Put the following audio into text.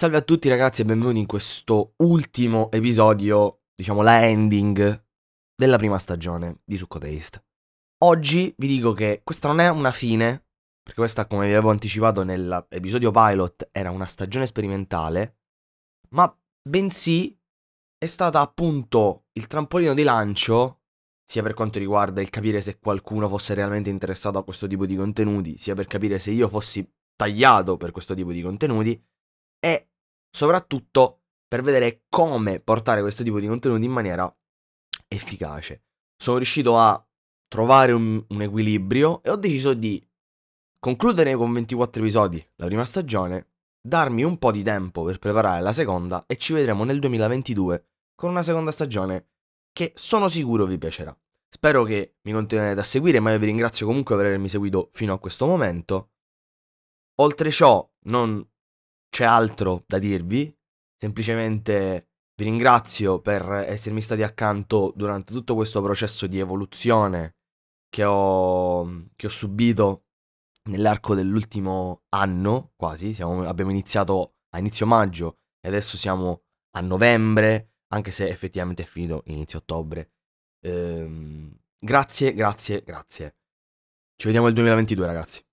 Salve a tutti ragazzi e benvenuti in questo ultimo episodio, diciamo la ending della prima stagione di Succo Taste. Oggi vi dico che questa non è una fine, perché questa come vi avevo anticipato nell'episodio pilot era una stagione sperimentale, ma bensì è stata appunto il trampolino di lancio, sia per quanto riguarda il capire se qualcuno fosse realmente interessato a questo tipo di contenuti, sia per capire se io fossi tagliato per questo tipo di contenuti, soprattutto per vedere come portare questo tipo di contenuti in maniera efficace. Sono riuscito a trovare un, un equilibrio e ho deciso di concludere con 24 episodi la prima stagione, darmi un po' di tempo per preparare la seconda e ci vedremo nel 2022 con una seconda stagione che sono sicuro vi piacerà. Spero che mi continuerete a seguire, ma io vi ringrazio comunque per avermi seguito fino a questo momento. Oltre ciò, non c'è altro da dirvi, semplicemente vi ringrazio per essermi stati accanto durante tutto questo processo di evoluzione che ho, che ho subito nell'arco dell'ultimo anno, quasi, siamo, abbiamo iniziato a inizio maggio e adesso siamo a novembre, anche se effettivamente è finito inizio ottobre. Ehm, grazie, grazie, grazie. Ci vediamo nel 2022 ragazzi.